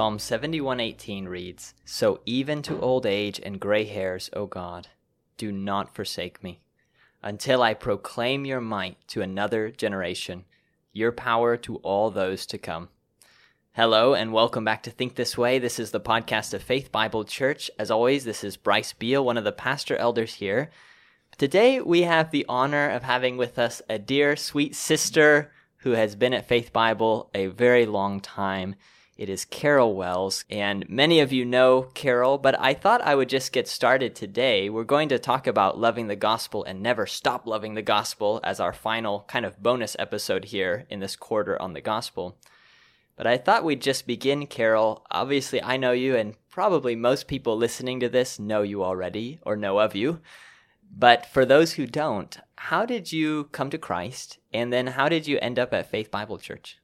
Psalm 71:18 reads, "So even to old age and gray hairs, O God, do not forsake me, until I proclaim your might to another generation, your power to all those to come." Hello and welcome back to Think This Way. This is the podcast of Faith Bible Church. As always, this is Bryce Beal, one of the pastor elders here. Today we have the honor of having with us a dear, sweet sister who has been at Faith Bible a very long time. It is Carol Wells, and many of you know Carol, but I thought I would just get started today. We're going to talk about loving the gospel and never stop loving the gospel as our final kind of bonus episode here in this quarter on the gospel. But I thought we'd just begin, Carol. Obviously, I know you, and probably most people listening to this know you already or know of you. But for those who don't, how did you come to Christ? And then how did you end up at Faith Bible Church?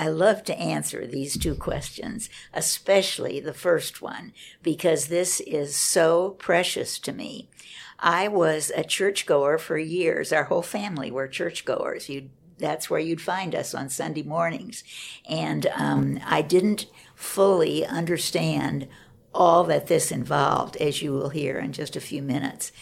I love to answer these two questions, especially the first one, because this is so precious to me. I was a churchgoer for years. Our whole family were churchgoers. you that's where you'd find us on Sunday mornings. And um, I didn't fully understand all that this involved, as you will hear in just a few minutes.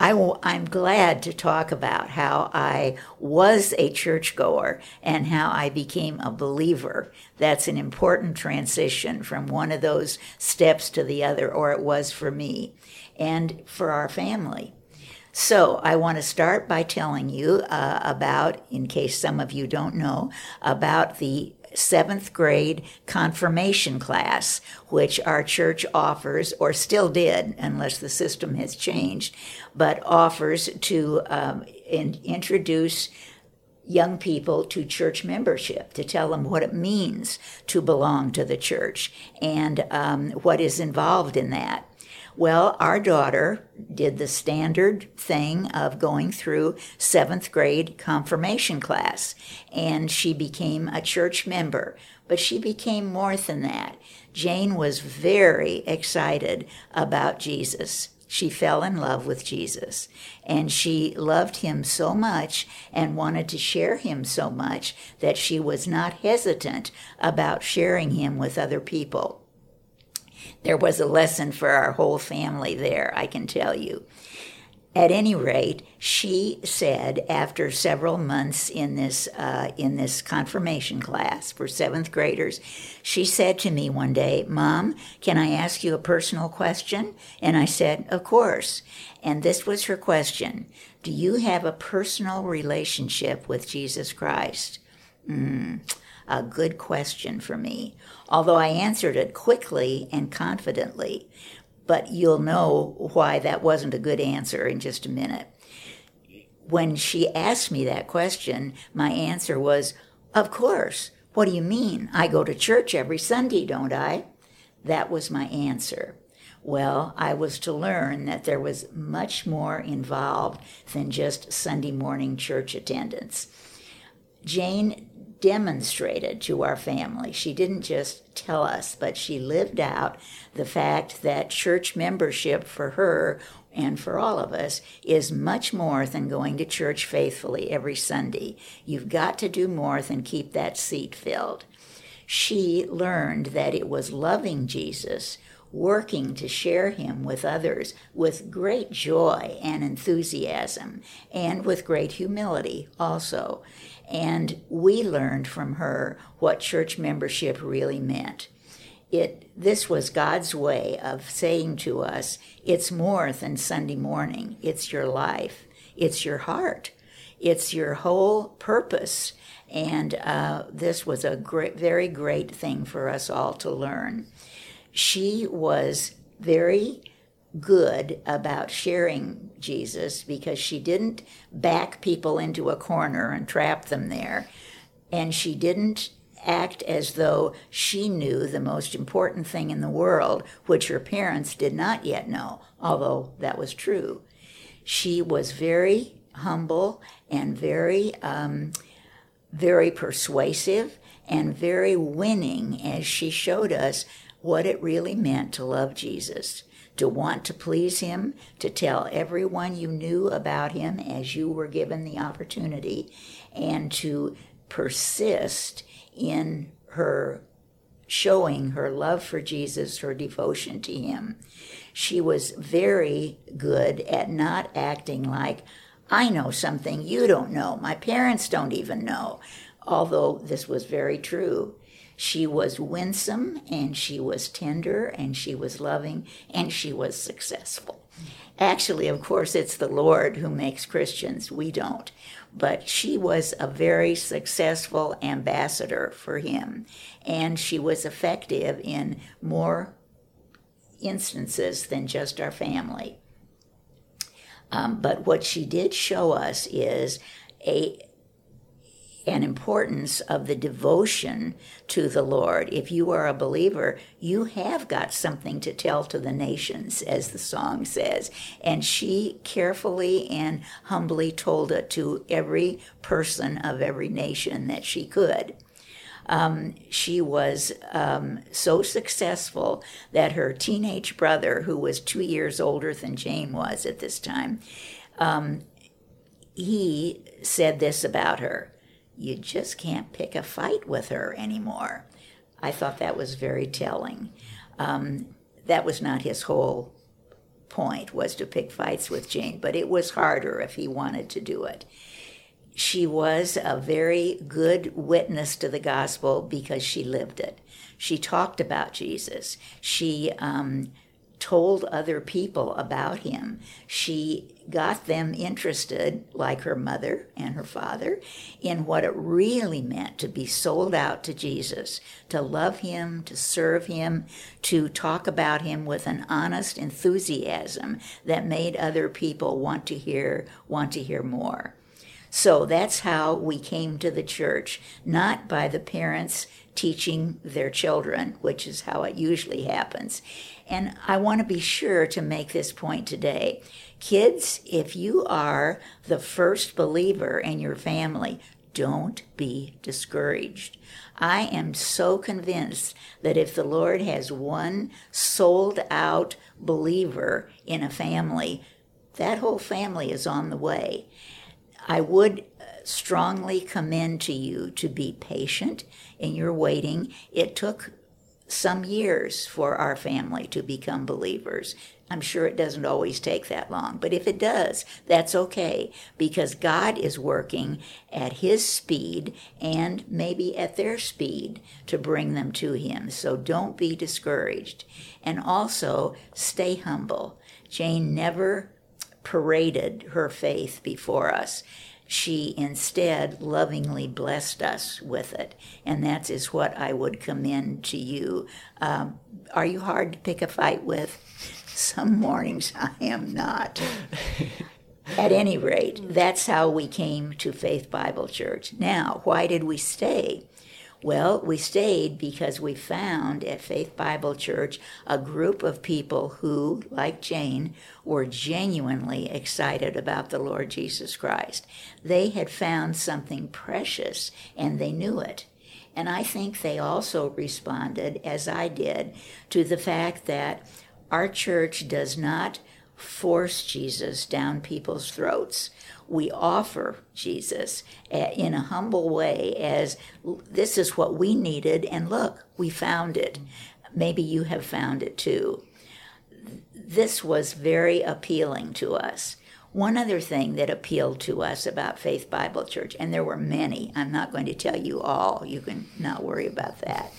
I'm glad to talk about how I was a churchgoer and how I became a believer. That's an important transition from one of those steps to the other, or it was for me and for our family. So, I want to start by telling you uh, about, in case some of you don't know, about the seventh grade confirmation class, which our church offers, or still did, unless the system has changed, but offers to um, in, introduce young people to church membership, to tell them what it means to belong to the church and um, what is involved in that. Well, our daughter did the standard thing of going through seventh grade confirmation class, and she became a church member. But she became more than that. Jane was very excited about Jesus. She fell in love with Jesus, and she loved him so much and wanted to share him so much that she was not hesitant about sharing him with other people there was a lesson for our whole family there, I can tell you. At any rate, she said after several months in this uh, in this confirmation class for seventh graders, she said to me one day, "Mom, can I ask you a personal question?" And I said, "Of course." And this was her question: Do you have a personal relationship with Jesus Christ? Mm, a good question for me although I answered it quickly and confidently. But you'll know why that wasn't a good answer in just a minute. When she asked me that question, my answer was, Of course. What do you mean? I go to church every Sunday, don't I? That was my answer. Well, I was to learn that there was much more involved than just Sunday morning church attendance. Jane demonstrated to our family. She didn't just tell us, but she lived out the fact that church membership for her and for all of us is much more than going to church faithfully every Sunday. You've got to do more than keep that seat filled. She learned that it was loving Jesus working to share him with others with great joy and enthusiasm and with great humility also. And we learned from her what church membership really meant. It, this was God's way of saying to us, it's more than Sunday morning. It's your life. It's your heart. It's your whole purpose. And uh, this was a great, very great thing for us all to learn. She was very good about sharing Jesus because she didn't back people into a corner and trap them there. And she didn't act as though she knew the most important thing in the world, which her parents did not yet know, although that was true. She was very humble and very, um, very persuasive and very winning as she showed us what it really meant to love Jesus to want to please him, to tell everyone you knew about him as you were given the opportunity, and to persist in her showing her love for Jesus, her devotion to him. She was very good at not acting like, I know something you don't know. My parents don't even know. Although this was very true. She was winsome and she was tender and she was loving and she was successful. Actually, of course, it's the Lord who makes Christians. We don't. But she was a very successful ambassador for him, and she was effective in more instances than just our family. Um, but what she did show us is a and importance of the devotion to the Lord. If you are a believer, you have got something to tell to the nations, as the song says. And she carefully and humbly told it to every person of every nation that she could. Um, she was um, so successful that her teenage brother, who was two years older than Jane was at this time, um, he said this about her you just can't pick a fight with her anymore. I thought that was very telling. Um, that was not his whole point was to pick fights with Jane, but it was harder if he wanted to do it. She was a very good witness to the gospel because she lived it. She talked about Jesus. She um, told other people about him. She got them interested, like her mother and her father, in what it really meant to be sold out to Jesus, to love him, to serve him, to talk about him with an honest enthusiasm that made other people want to hear, want to hear more. So that's how we came to the church, not by the parents teaching their children, which is how it usually happens. And I want to be sure to make this point today. Kids, if you are the first believer in your family, don't be discouraged. I am so convinced that if the Lord has one sold out believer in a family, that whole family is on the way. I would uh, strongly commend to you to be patient in your waiting. It took some years for our family to become believers. I'm sure it doesn't always take that long, but if it does, that's okay because God is working at His speed and maybe at their speed to bring them to Him. So don't be discouraged. And also stay humble. Jane never paraded her faith before us she instead lovingly blessed us with it. And that is what I would commend to you. Um, are you hard to pick a fight with? Some mornings I am not. At any rate, that's how we came to Faith Bible Church. Now, why did we stay? Well, we stayed because we found at Faith Bible Church a group of people who, like Jane, were genuinely excited about the Lord Jesus Christ. They had found something precious and they knew it. And I think they also responded, as I did, to the fact that our church does not force Jesus down people's throats we offer Jesus eh, in a humble way as this is what we needed, and look, we found it. Maybe you have found it too. This was very appealing to us. One other thing that appealed to us about Faith Bible Church, and there were many, I'm not going to tell you all, you can not worry about that.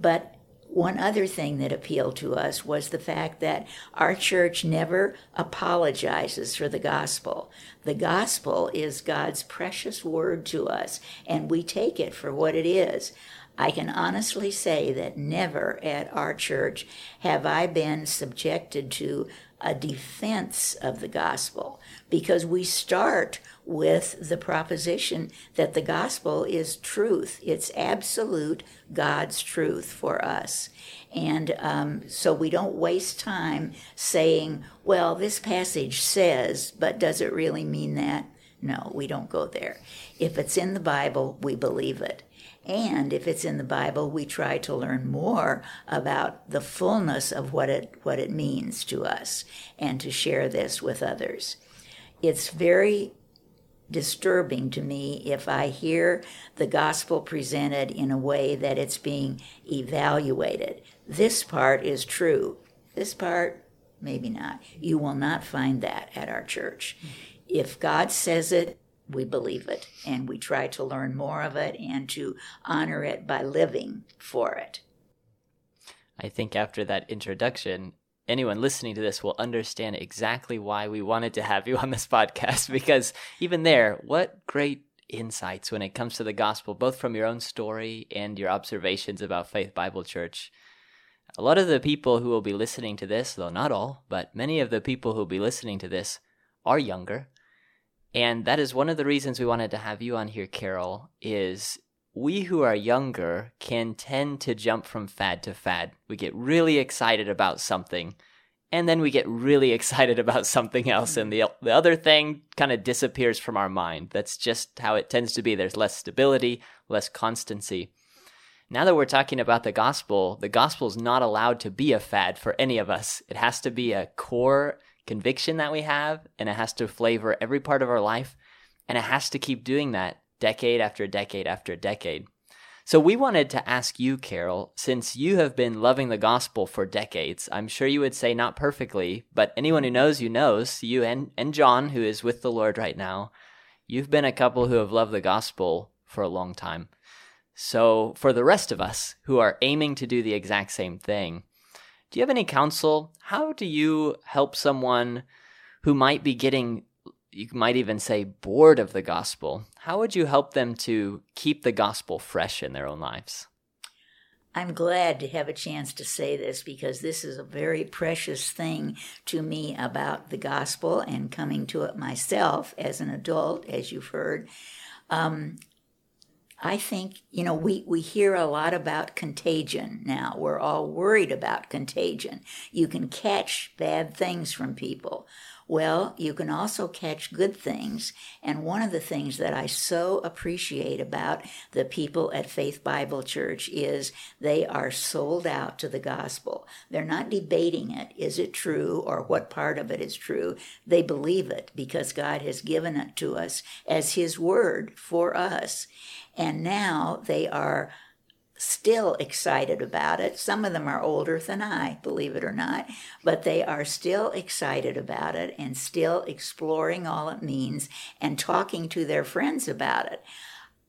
But one other thing that appealed to us was the fact that our church never apologizes for the gospel. The gospel is God's precious word to us, and we take it for what it is. I can honestly say that never at our church have I been subjected to a defense of the gospel because we start with the proposition that the gospel is truth. It's absolute God's truth for us. And um, so we don't waste time saying, well, this passage says, but does it really mean that? No, we don't go there. If it's in the Bible, we believe it. And if it's in the Bible, we try to learn more about the fullness of what it, what it means to us and to share this with others. It's very disturbing to me if I hear the gospel presented in a way that it's being evaluated. This part is true. This part, maybe not. You will not find that at our church. If God says it, we believe it and we try to learn more of it and to honor it by living for it. I think after that introduction, anyone listening to this will understand exactly why we wanted to have you on this podcast because even there, what great insights when it comes to the gospel, both from your own story and your observations about Faith Bible Church. A lot of the people who will be listening to this, though not all, but many of the people who will be listening to this are younger. And that is one of the reasons we wanted to have you on here, Carol, is we who are younger can tend to jump from fad to fad. We get really excited about something, and then we get really excited about something else, and the, the other thing kind of disappears from our mind. That's just how it tends to be. There's less stability, less constancy. Now that we're talking about the gospel, the gospel is not allowed to be a fad for any of us. It has to be a core conviction that we have, and it has to flavor every part of our life, and it has to keep doing that decade after decade after decade. So we wanted to ask you, Carol, since you have been loving the gospel for decades, I'm sure you would say not perfectly, but anyone who knows you knows, you and, and John, who is with the Lord right now, you've been a couple who have loved the gospel for a long time. So for the rest of us who are aiming to do the exact same thing, do you have any counsel? How do you help someone who might be getting you might even say bored of the gospel, how would you help them to keep the gospel fresh in their own lives? I'm glad to have a chance to say this because this is a very precious thing to me about the gospel and coming to it myself as an adult, as you've heard. Um, I think, you know, we, we hear a lot about contagion now. We're all worried about contagion. You can catch bad things from people. Well, you can also catch good things. And one of the things that I so appreciate about the people at Faith Bible Church is they are sold out to the gospel. They're not debating it. Is it true or what part of it is true? They believe it because God has given it to us as His word for us. And now they are still excited about it. Some of them are older than I, believe it or not, but they are still excited about it and still exploring all it means and talking to their friends about it.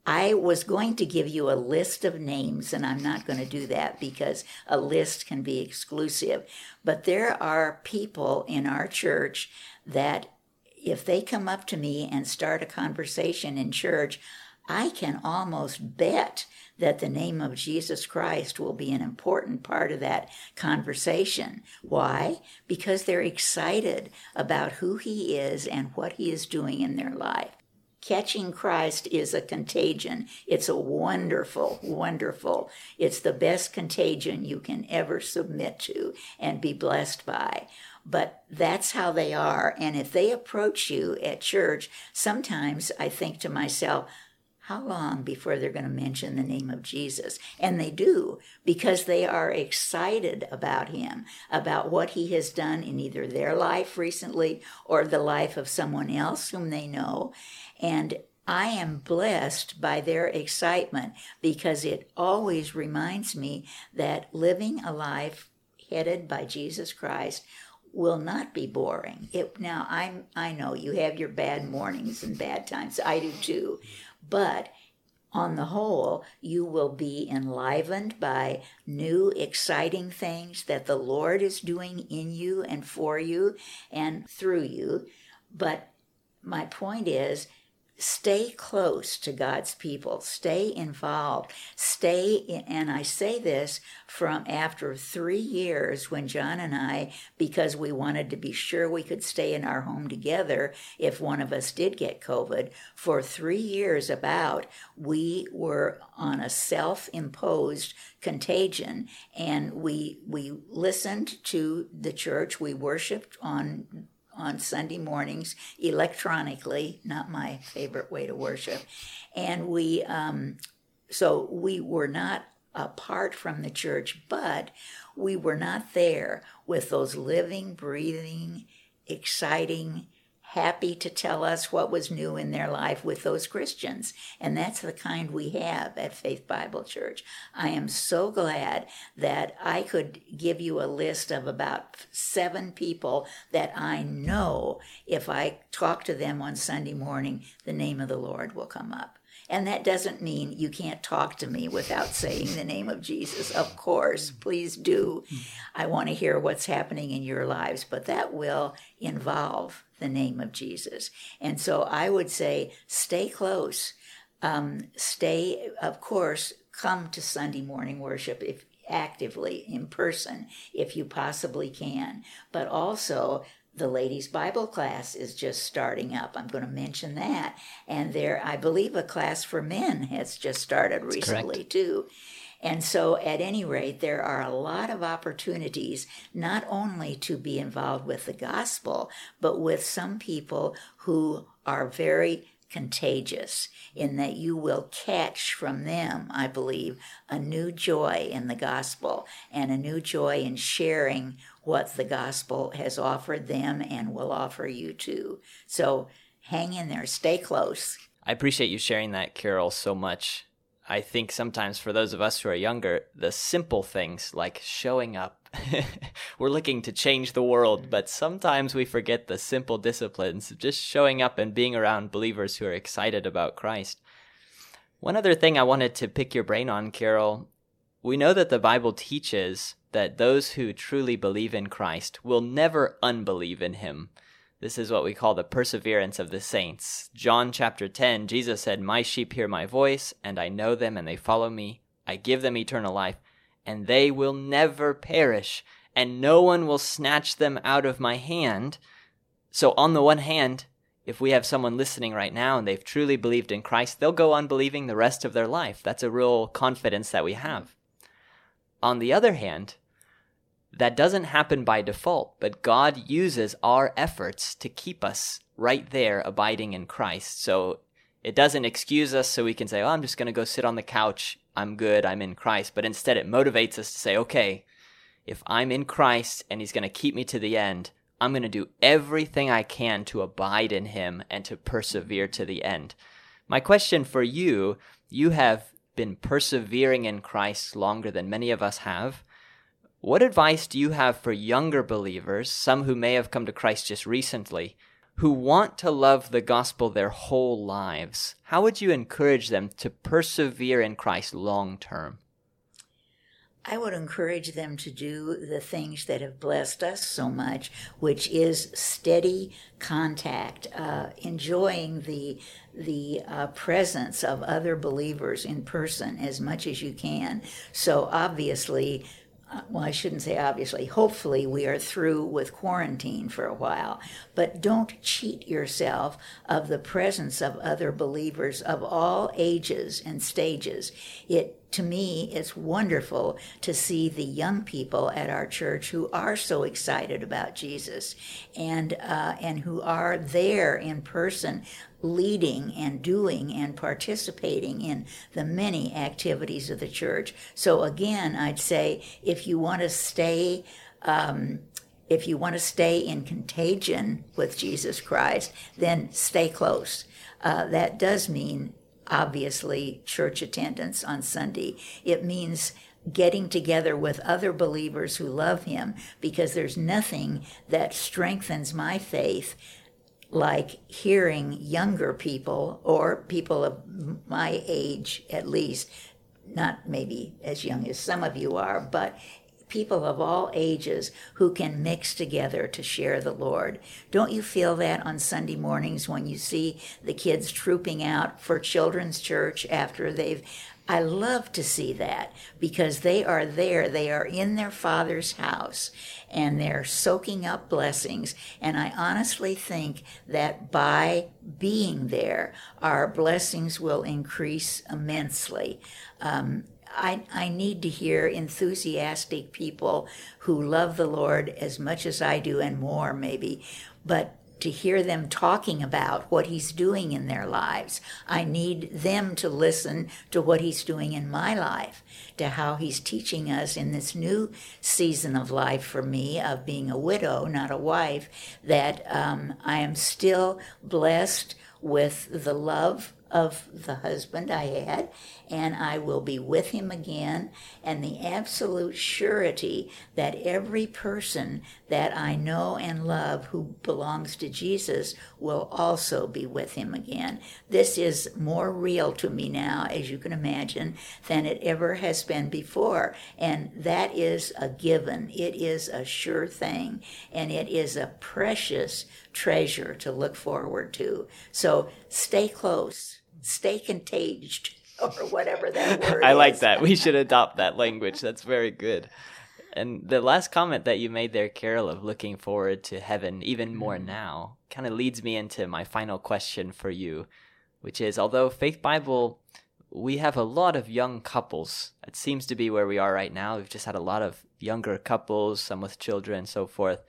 I was going to give you a list of names, and I'm not going to do that because a list can be exclusive. But there are people in our church that, if they come up to me and start a conversation in church, I can almost bet that the name of Jesus Christ will be an important part of that conversation. Why? Because they're excited about who he is and what he is doing in their life. Catching Christ is a contagion. It's a wonderful, wonderful, it's the best contagion you can ever submit to and be blessed by but that's how they are. And if they approach you at church, sometimes I think to myself, how long before they're going to mention the name of Jesus? And they do because they are excited about him, about what he has done in either their life recently or the life of someone else whom they know. And I am blessed by their excitement because it always reminds me that living a life headed by Jesus Christ will not be boring. It, now I'm I know you have your bad mornings and bad times. I do too. But on the whole, you will be enlivened by new, exciting things that the Lord is doing in you and for you and through you. But my point is, stay close to God's people, stay involved, stay in, and I say this from after three years when John and I, because we wanted to be sure we could stay in our home together if one of us did get COVID, for three years about, we were on a self imposed contagion and we we listened to the church. We worshiped on on Sunday mornings electronically, not my favorite way to worship. And we, um, so we were not apart from the church, but we were not there with those living, breathing, exciting, happy to tell us what was new in their life with those Christians. And that's the kind we have at Faith Bible Church. I am so glad that I could give you a list of about seven people that I know if I talk to them on Sunday morning, the name of the Lord will come up. And that doesn't mean you can't talk to me without saying the name of Jesus. Of course, please do. Hmm. I want to hear what's happening in your lives, but that will involve the name of Jesus. And so I would say stay close. Um, stay, of course, come to Sunday morning worship if actively in person if you possibly can, but also the ladies bible class is just starting up i'm going to mention that and there i believe a class for men has just started That's recently correct. too and so at any rate there are a lot of opportunities not only to be involved with the gospel but with some people who are very contagious in that you will catch from them, I believe, a new joy in the gospel and a new joy in sharing what the gospel has offered them and will offer you too. So hang in there, stay close. I appreciate you sharing that, Carol, so much. I think sometimes for those of us who are younger, the simple things like showing up, we're looking to change the world, mm-hmm. but sometimes we forget the simple disciplines of just showing up and being around believers who are excited about Christ. One other thing I wanted to pick your brain on, Carol, we know that the Bible teaches that those who truly believe in Christ will never unbelieve in him. This is what we call the perseverance of the saints. John chapter 10, Jesus said, My sheep hear my voice, and I know them, and they follow me. I give them eternal life, and they will never perish, and no one will snatch them out of my hand. So, on the one hand, if we have someone listening right now and they've truly believed in Christ, they'll go on believing the rest of their life. That's a real confidence that we have. On the other hand, that doesn't happen by default, but God uses our efforts to keep us right there abiding in Christ. So it doesn't excuse us so we can say, oh, I'm just going to go sit on the couch. I'm good. I'm in Christ. But instead, it motivates us to say, okay, if I'm in Christ and He's going to keep me to the end, I'm going to do everything I can to abide in Him and to persevere to the end. My question for you you have been persevering in Christ longer than many of us have. What advice do you have for younger believers, some who may have come to Christ just recently, who want to love the gospel their whole lives? How would you encourage them to persevere in Christ long term? I would encourage them to do the things that have blessed us so much, which is steady contact, uh, enjoying the the uh, presence of other believers in person as much as you can. So obviously, well, I shouldn't say obviously, hopefully we are through with quarantine for a while, but don't cheat yourself of the presence of other believers of all ages and stages. It to me, it's wonderful to see the young people at our church who are so excited about Jesus and uh, and who are there in person leading and doing and participating in the many activities of the church. So again, I'd say if you want to stay. Um, if you want to stay in contagion with Jesus Christ, then stay close. Uh, that does mean, obviously, church attendance on Sunday. It means getting together with other believers who love Him because there's nothing that strengthens my faith like hearing younger people or people of my age at least, not maybe as young as some of you are, but people of all ages who can mix together to share the Lord. Don't you feel that on Sunday mornings when you see the kids trooping out for children's church after they've I love to see that because they are there. They are in their father's house and they're soaking up blessings. And I honestly think that by being there, our blessings will increase immensely. Um, I, I need to hear enthusiastic people who love the Lord as much as I do and more, maybe, but to hear them talking about what He's doing in their lives. I need them to listen to what He's doing in my life, to how He's teaching us in this new season of life for me of being a widow, not a wife, that um, I am still blessed with the love of the husband I had, and I will be with him again, and the absolute surety that every person that I know and love who belongs to Jesus will also be with him again. This is more real to me now, as you can imagine, than it ever has been before, and that is a given. It is a sure thing, and it is a precious treasure to look forward to. So stay close stay contaged or whatever that word I like that. We should adopt that language. That's very good. And the last comment that you made there, Carol, of looking forward to heaven even more Mm-hmm. now, kind of leads me into my final question for you, which is although Faith Bible, we have a lot of young couples. It seems to be where we are right now. We've just had a lot of younger couples, some with children, and so forth.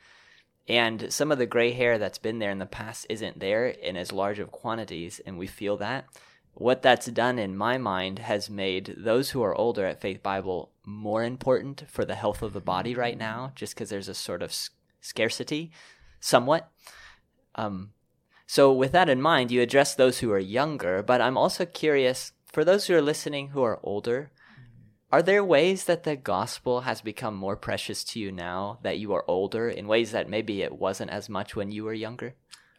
And some of the gray hair that's been there in the past isn't there in as large of quantities, and we feel that. What that's done in my mind has made those who are older at Faith Bible more important for the health of the body right now, just because there's a sort of s- scarcity, somewhat. Um, so, with that in mind, you address those who are younger, but I'm also curious for those who are listening who are older, are there ways that the gospel has become more precious to you now that you are older in ways that maybe it wasn't as much when you were younger?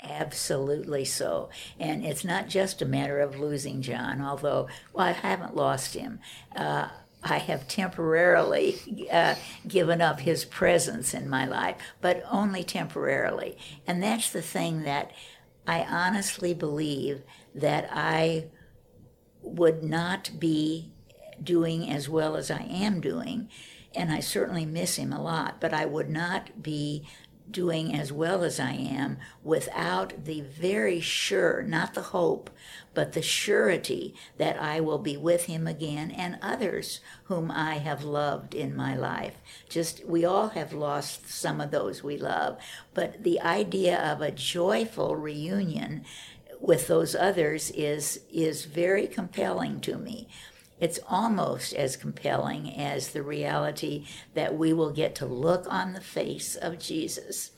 Absolutely so. And it's not just a matter of losing John, although, well, I haven't lost him. Uh, I have temporarily uh, given up his presence in my life, but only temporarily. And that's the thing that I honestly believe that I would not be doing as well as I am doing. And I certainly miss him a lot, but I would not be doing as well as I am without the very sure, not the hope, but the surety that I will be with him again and others whom I have loved in my life. Just, we all have lost some of those we love, but the idea of a joyful reunion with those others is is very compelling to me. It's almost as compelling as the reality that we will get to look on the face of Jesus.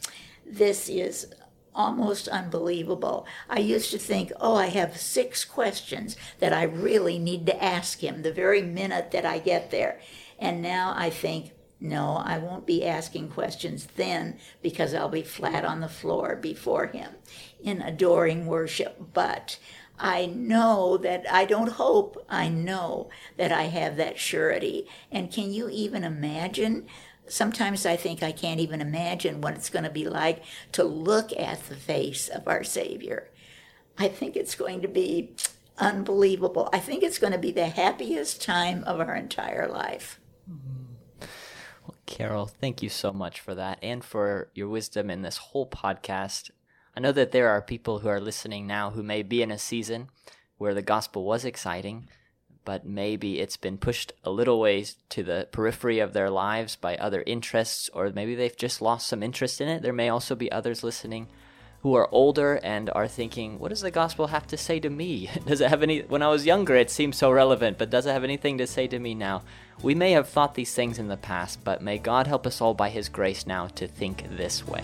This is almost unbelievable. I used to think, oh, I have six questions that I really need to ask him the very minute that I get there. And now I think, no, I won't be asking questions then because I'll be flat on the floor before him in adoring worship. But I know that I don't hope, I know that I have that surety. And can you even imagine? Sometimes I think I can't even imagine what it's going to be like to look at the face of our Savior. I think it's going to be unbelievable. I think it's going to be the happiest time of our entire life. Mm-hmm. Well, Carol, thank you so much for that and for your wisdom in this whole podcast. I know that there are people who are listening now who may be in a season where the gospel was exciting, but maybe it's been pushed a little ways to the periphery of their lives by other interests, or maybe they've just lost some interest in it. There may also be others listening who are older and are thinking, what does the gospel have to say to me? Does it have any, when I was younger, it seemed so relevant, but does it have anything to say to me now? We may have thought these things in the past, but may God help us all by His grace now to think this way.